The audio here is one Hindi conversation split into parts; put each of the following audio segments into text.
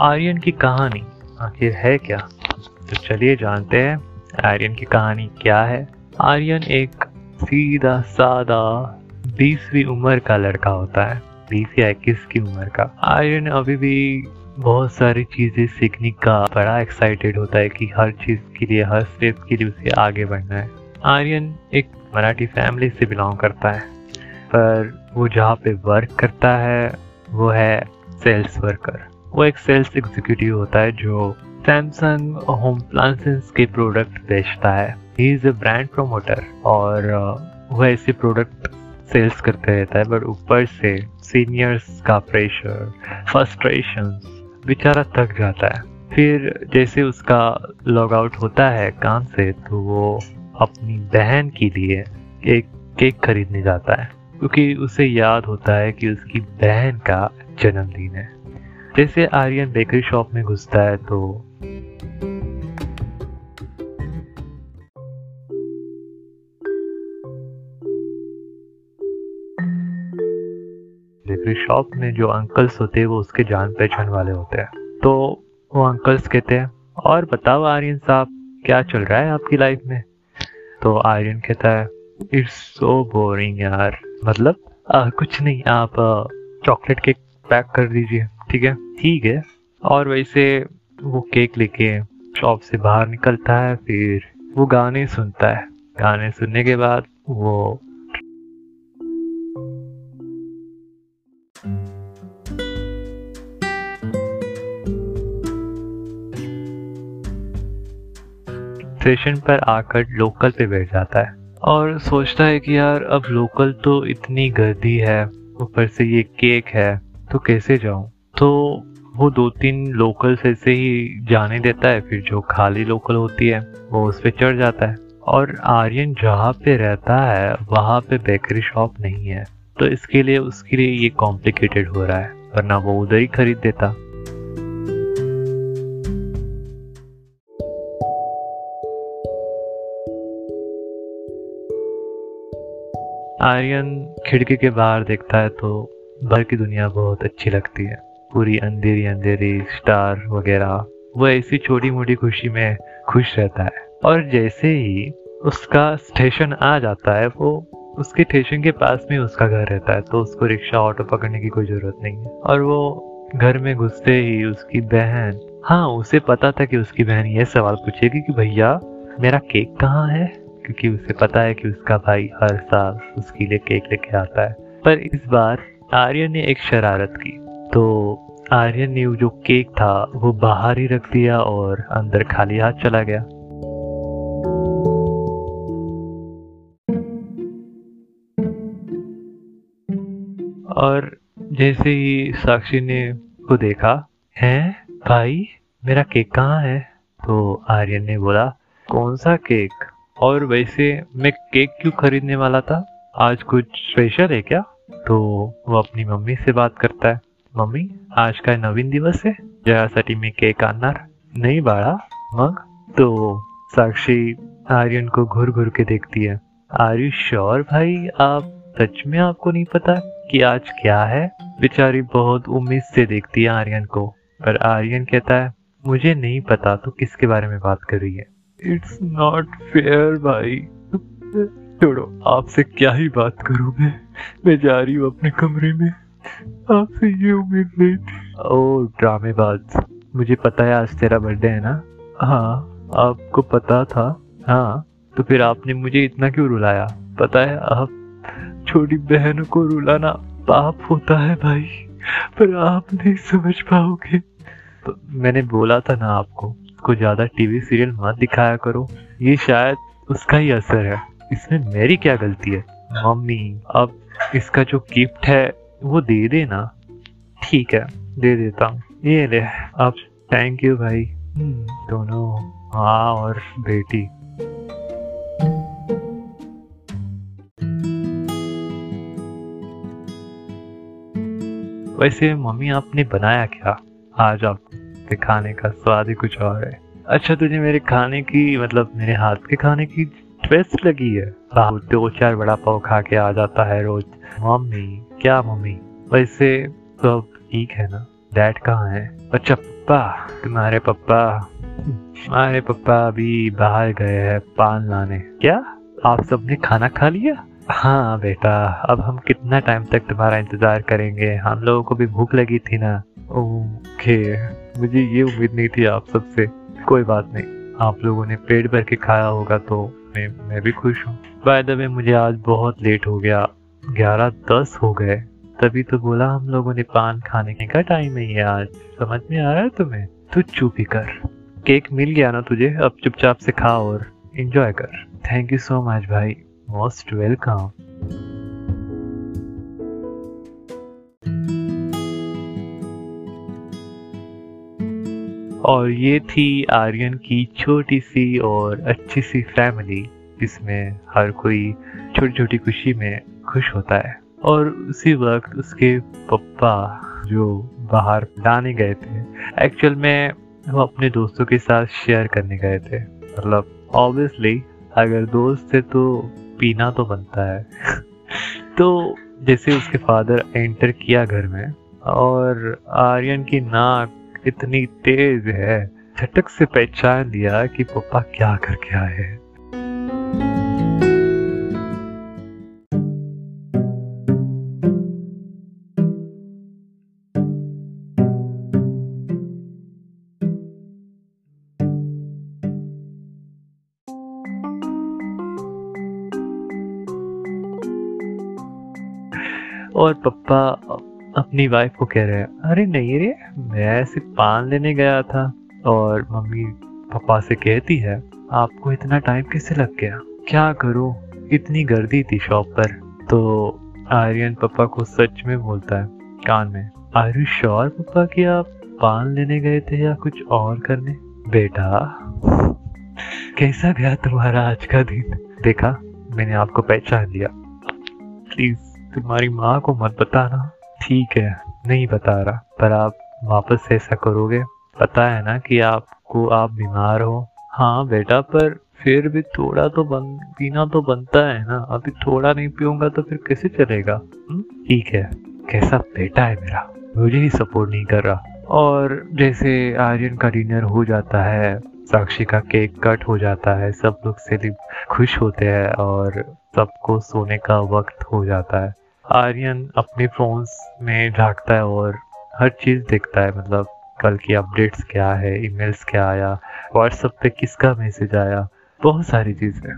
आर्यन की कहानी। आखिर है क्या? तो चलिए जानते हैं आर्यन की कहानी क्या है। आर्यन एक सीधा, सादा, बीसवीं उम्र का लड़का होता है। बीस या इक्कीस की उम्र का। आर्यन अभी भी बहुत सारी चीज़ें सीखने का बड़ा एक्साइटेड होता है कि हर चीज़ के लिए, हर स्टेप के लिए उसे आगे बढ़ना है। आर्यन एक मराठी फैमिली से बिलोंग करता है। पर वो जहाँ पे वर्क करता है, वो है सेल्स वर्कर वो एक सेल्स एग्जीक्यूटिव होता है जो सैमसंग होम अप्लायंसेस के प्रोडक्ट बेचता है। He is a brand promoter और uh, वो ऐसे प्रोडक्ट सेल्स करते रहता है बट ऊपर से सीनियर्स का प्रेशर फ्रस्ट्रेशन बेचारा थक जाता है। फिर जैसे उसका लॉग आउट होता है काम से तो वो अपनी बहन के लिए एक केक खरीदने जाता है क्योंकि उसे याद होता है कि उसकी बहन का जन्मदिन है। जैसे आर्यन बेकरी शॉप में घुसता है तो। बेकरी शॉप में जो अंकल्स होते हैं वो उसके जान पहचान वाले होते हैं। तो वो अंकल्स कहते हैं और बताओ आर्यन साहब क्या चल रहा है आपकी लाइफ में? तो आर्यन कहता है इट्स सो बोरिंग यार मतलब आ, कुछ नहीं आप चॉकलेट केक पैक कर दीजिए। ठीक है? ठीक है। और वैसे वो केक लेके शॉप से बाहर निकलता है, फिर वो गाने सुनता है। गाने सुनने के बाद वो स्टेशन पर आकर लोकल पे बैठ जाता है और सोचता है कि यार, अब लोकल तो इतनी गर्दी है, ऊपर से ये केक है तो कैसे जाऊँ? तो वो दो तीन लोकल्स ऐसे ही जाने देता है, फिर जो खाली लोकल होती है, वो उस पर चढ़ जाता है। और आर्यन जहाँ पे रहता है, वहाँ पे बेकरी शॉप नहीं है। तो इसके लिए, उसके लिए ये कॉम्प्लिकेटेड हो रहा है, वरना वो उधर ही खरीद देता। आर्यन खिड़की के बाहर देखता है तो बाहर की दुनिया बहुत अच्छी लगती है। पूरी अंधेरी अंधेरी स्टार वगैरह, वो ऐसी छोटी मोटी खुशी में खुश रहता है। और जैसे ही उसका स्टेशन आ जाता है, वो उसके स्टेशन के पास में उसका घर रहता है तो उसको रिक्शा ऑटो पकड़ने की कोई ज़रूरत नहीं है। और वो घर में घुसते ही उसकी बहन हाँ उसे पता था कि उसकी बहन ये सवाल पूछेगी कि भैया, मेरा केक कहाँ है? क्योंकि उसे पता है कि उसका भाई हर साल उसके लिए केक लेके आता है। पर इस बार आर्यन ने एक शरारत की। तो आर्यन ने जो केक था, वो बाहर ही रख दिया और अंदर खाली हाथ चला गया। और जैसे ही साक्षी ने को देखा, है भाई, मेरा केक कहाँ है? तो आर्यन ने बोला, कौन सा केक? और वैसे मैं केक क्यों खरीदने वाला था? आज कुछ स्पेशल है क्या? तो वो अपनी मम्मी से बात करता है। मम्मी, आज का नवीन दिवस है। जयासाठी में केक आना नहीं बाड़ा मग? तो साक्षी आर्यन को घुर घुर के देखती है। आर यू श्योर भाई? आप सच में आपको नहीं पता कि आज क्या है? बेचारी बहुत उम्मीद से देखती है आर्यन को। पर आर्यन कहता है, मुझे नहीं पता तो किसके बारे में बात कर रही है? इट्स नॉट फेयर भाई। छोड़ो, आपसे क्या ही बात करूँ मैं? मैं जा रही हूँ अपने कमरे में। आपसे ये उम्मीद नहीं थी। ओ ड्रामेबाज मुझे पता है आज तेरा बर्थडे है ना? हाँ। आपको पता था? हाँ। तो फिर आपने मुझे इतना क्यों रुलाया? पता है आप छोटी बहनों को रुलाना पाप होता है भाई पर आप नहीं समझ पाओगे। तो मैंने बोला था ना आपको को ज़्यादा टीवी सीरियल मत दिखाया करो। ये शायद उसका ही असर है। इसमें मेरी क्या गलती है? मम्मी अब इसका जो गिफ्ट है वो दे देना ठीक है दे देता हूँ। ये ले अब थैंक यू भाई। हम्म, दोनों माँ और बेटी। वैसे मम्मी आपने बनाया क्या? आज आप खाने का स्वाद ही कुछ और है। अच्छा तुझे मेरे खाने की मतलब मेरे हाथ के खाने की ट्वेस्ट लगी है। राहुल दो चार बड़ा पाव खा के आ जाता है रोज। मम्मी क्या मम्मी? वैसे तो अब ठीक है ना? डैड कहाँ है? अच्छा पप्पा तुम्हारे पप्पा? हमारे पप्पा अभी बाहर गए हैं पान लाने। क्या? आप सबने खाना खा लिया? हाँ बेटा, अब हम कितना टाइम तक तुम्हारा इंतज़ार करेंगे? हम लोगों को भी भूख लगी थी ना? ओके, मुझे ये उम्मीद नहीं थी आप सबसे। कोई बात नहीं, आप लोगों ने पेट भर के खाया होगा तो मैं मैं भी खुश हूँ। बाय द वे मुझे आज बहुत लेट हो गया। ग्यारह दस हो गए। तभी तो बोला हम लोगों ने पान खाने का टाइम है ये आज समझ में आ रहा है तुम्हें? तू चुप ही कर। केक मिल गया ना तुझे? अब चुपचाप से खा और एंजॉय कर। थैंक यू सो मच भाई। मोस्ट वेलकम और ये थी आर्यन की छोटी सी और अच्छी सी फैमिली जिसमें हर कोई छोटी छोटी खुशी में खुश होता है। और उसी वक्त उसके पप्पा जो बाहर लाने गए थे एक्चुअल में वो अपने दोस्तों के साथ शेयर करने गए थे। मतलब ऑब्वियसली अगर दोस्त थे तो पीना तो बनता है। तो जैसे उसके फादर एंटर किया घर में, और आर्यन की नाक इतनी तेज है, झटक से पहचान लिया कि पापा क्या करके आए हैं। और पप्पा अपनी वाइफ को कह रहे हैं, अरे नहीं रे, मैं सिर्फ़ पान लेने गया था और मम्मी पापा से कहती है, आपको इतना टाइम कैसे लग गया? क्या करो? इतनी गर्दी थी शॉप पर। तो आर्यन पापा को सच में बोलता है, कान में आर यू श्योर पापा कि आप पान लेने गए थे या कुछ और करने? बेटा, कैसा गया तुम्हारा आज का दिन? देखा, मैंने आपको पहचान लिया। प्लीज़ तुम्हारी माँ को मत बताना। ठीक है, नहीं बता रहा, पर आप वापस ऐसा करोगे? पता है ना कि आपको आप बीमार हो। हाँ बेटा, पर फिर भी थोड़ा तो बन, पीना तो बनता है ना। अभी थोड़ा नहीं पीऊँगा तो फिर कैसे चलेगा? हम्म? ठीक है। कैसा बेटा है मेरा। मुझे ही सपोर्ट नहीं कर रहा। और जैसे आर्यन का डिनर हो जाता है, साक्षी का केक कट हो जाता है, सब लोग से खुश होते हैं और सबको सोने का वक्त हो जाता है। आर्यन अपने फोन्स में झांकता है और हर चीज़ देखता है मतलब कल की अपडेट्स क्या है ईमेल्स क्या आया व्हाट्सएप पे किसका मैसेज आया, बहुत सारी चीज़ें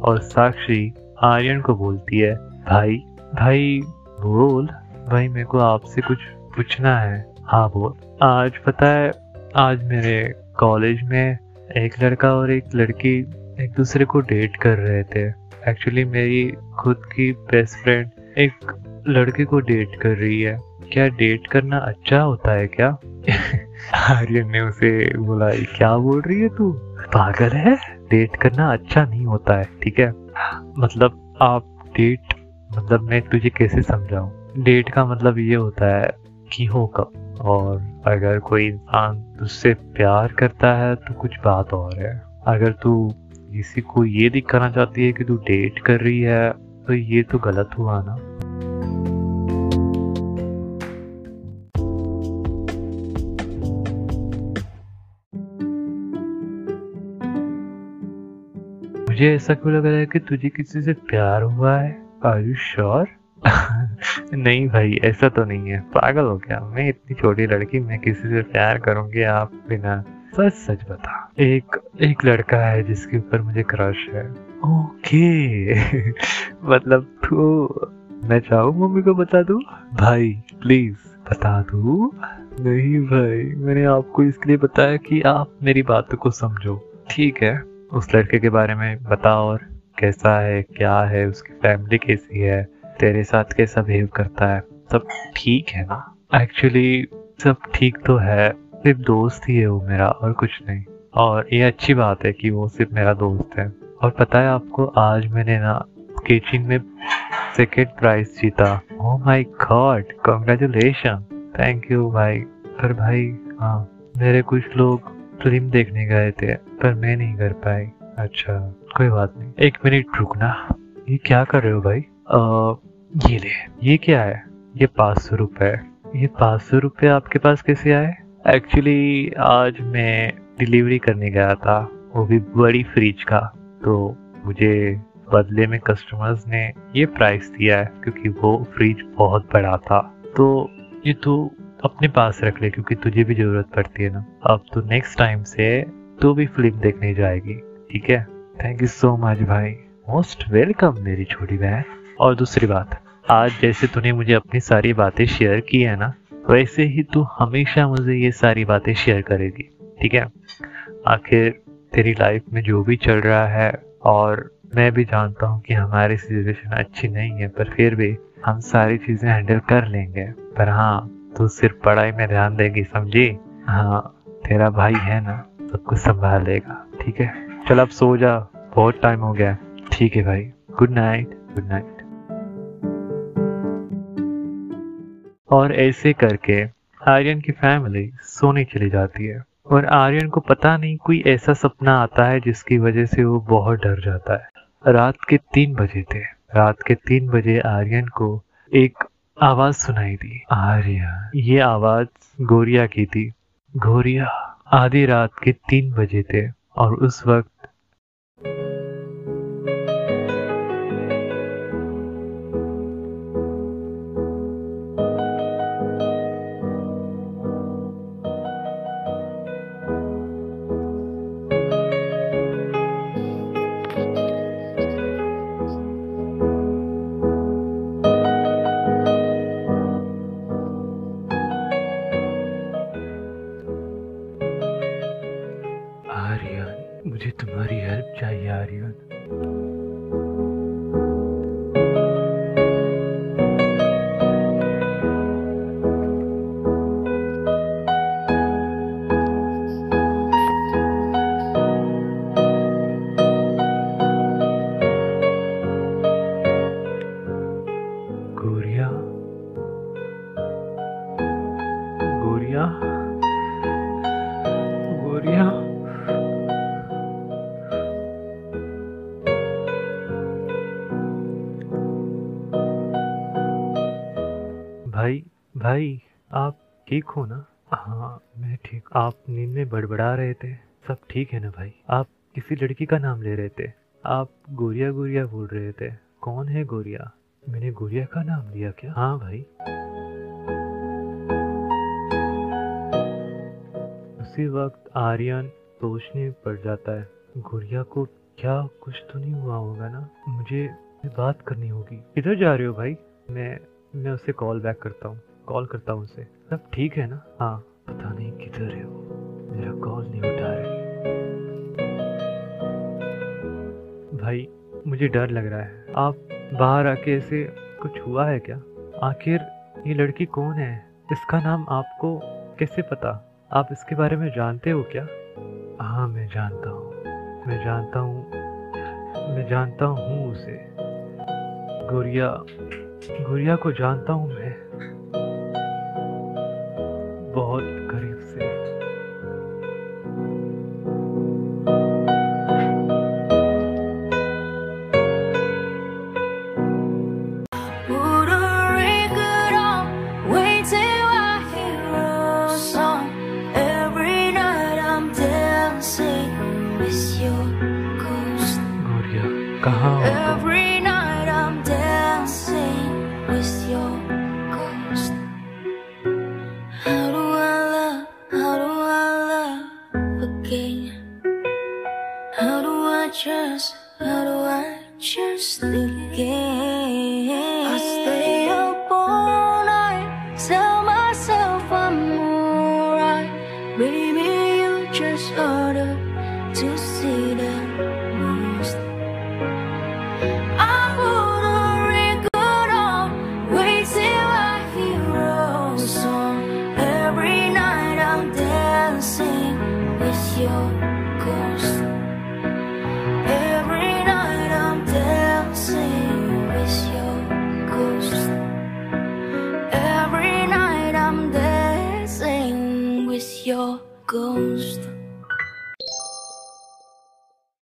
और साक्षी आर्यन को बोलती है, भाई भाई, बोल, भाई, मेरे को आपसे कुछ पूछना है। हाँ बोल। आज पता है, आज मेरे कॉलेज में एक लड़का और एक लड़की एक दूसरे को डेट कर रहे थे। एक्चुअली मेरी खुद की बेस्ट फ्रेंड एक लड़के को डेट कर रही है। क्या डेट करना अच्छा होता है क्या? आर्यन ने उसे बोला, क्या बोल रही है तू? पागल है? डेट करना अच्छा नहीं होता है, ठीक है? मतलब आप डेट मतलब मैं तुझे कैसे समझाऊं? डेट का मतलब ये होता है कि हो कब? और अगर कोई इंसान तुझसे प्यार करता है तो कुछ बात और है। अगर तू किसी को ये दिखाना चाहती है कि तू डेट कर रही है तो ये तो गलत हुआ ना। मुझे ऐसा क्यों लग रहा है कि तुझे किसी से प्यार हुआ है? आर यू श्योर नहीं भाई, ऐसा तो नहीं है। पागल हो गया। मैं इतनी छोटी लड़की, मैं किसी से प्यार करूँगी आप बिना। सच सच बता, एक एक लड़का है जिसके ऊपर मुझे क्रश है। ओके। मतलब तू, मैं चाहूँ मम्मी को बता दू? भाई प्लीज़ बता दू? नहीं भाई, मैंने आपको इसलिए बताया कि आप मेरी बातों को समझो। ठीक है, उस लड़के के बारे में बताओ और कैसा है, क्या है, उसकी फैमिली कैसी है। तेरे साथ कैसा बिहेव करता है? सब ठीक है ना? एक्चुअली सब ठीक तो है। सिर्फ़ दोस्त ही है वो मेरा और कुछ नहीं। और ये अच्छी बात है कि वो सिर्फ़ मेरा दोस्त है। और पता है आपको आज मैंने ना किचन में सेकेंड प्राइज जीता। ओ my god congratulation thank you भाई। पर भाई हाँ मेरे कुछ लोग फ़िल्म देखने गए थे पर मैं नहीं कर पाई। अच्छा कोई बात नहीं। एक मिनट रुकना। ये क्या कर रहे हो भाई? आ, ये ले। ये क्या है? ये पाँच सौ रुपये ये पाँच सौ रुपये आपके पास कैसे आए? एक्चुअली आज मैं डिलीवरी करने गया था, वो भी बड़ी फ्रिज का। तो मुझे बदले में कस्टमर्स ने ये प्राइस दिया है, क्योंकि वो फ्रिज बहुत बड़ा था। तो ये तो अपने पास रख ले, क्योंकि तुझे भी ज़रूरत पड़ती है ना। अब तो नेक्स्ट टाइम से तू भी फ़िल्म देखने जाएगी, ठीक है? थैंक यू सो मच भाई। मोस्ट वेलकम मेरी छोटी बहन। और दूसरी बात, आज जैसे तूने मुझे अपनी सारी बातें शेयर की है ना, वैसे ही तू हमेशा मुझे ये सारी बातें शेयर करेगी, ठीक है? आखिर तेरी लाइफ में जो भी चल रहा है, और मैं भी जानता हूँ कि हमारी सिचुएशन अच्छी नहीं है, पर फिर भी हम सारी चीज़ें हैंडल कर लेंगे। पर हाँ तू सिर्फ़ पढ़ाई में ध्यान देगी, समझी? हाँ तेरा भाई है ना, सब कुछ संभाल लेगा, ठीक है? चल अब सो जा, बहुत टाइम हो गया, ठीक है भाई गुड नाइट गुड नाइट और ऐसे करके आर्यन की फैमिली सोने चली जाती है। और आर्यन को पता नहीं कोई ऐसा सपना आता है जिसकी वजह से वो बहुत डर जाता है। रात के तीन बजे थे। रात के तीन बजे आर्यन को एक आवाज़ सुनाई दी। आर्यन, ये आवाज़ गोरिया की थी। गोरिया, आधी रात के तीन बजे थे और उस वक्त आप ठीक हो ना? हाँ मैं ठीक आप नींद में बड़बड़ा रहे थे। सब ठीक है ना भाई? आप किसी लड़की का नाम ले रहे थे। आप गोरिया गोरिया बोल रहे थे। कौन है गोरिया? मैंने गोरिया का नाम लिया क्या? हाँ भाई। उसी वक्त आर्यन सोचने पड़ जाता है। गुड़िया को क्या कुछ तो नहीं हुआ होगा ना? मुझे बात करनी होगी। किधर जा रहे हो भाई? मैं मैं उसे कॉल बैक करता हूँ। कॉल करता हूँ उसे सब ठीक है ना? हाँ पता नहीं किधर है वो। मेरा कॉल नहीं उठा रही। भाई, मुझे डर लग रहा है। आप बाहर आके ऐसे कुछ हुआ है क्या? आखिर ये लड़की कौन है? इसका नाम आपको कैसे पता? आप इसके बारे में जानते हो क्या? हाँ मैं जानता हूँ। मैं जानता हूँ। मैं जानता हूँ उसे। गोरिया गुड़िया को जानता हूँ मैं। बहुत करीब से।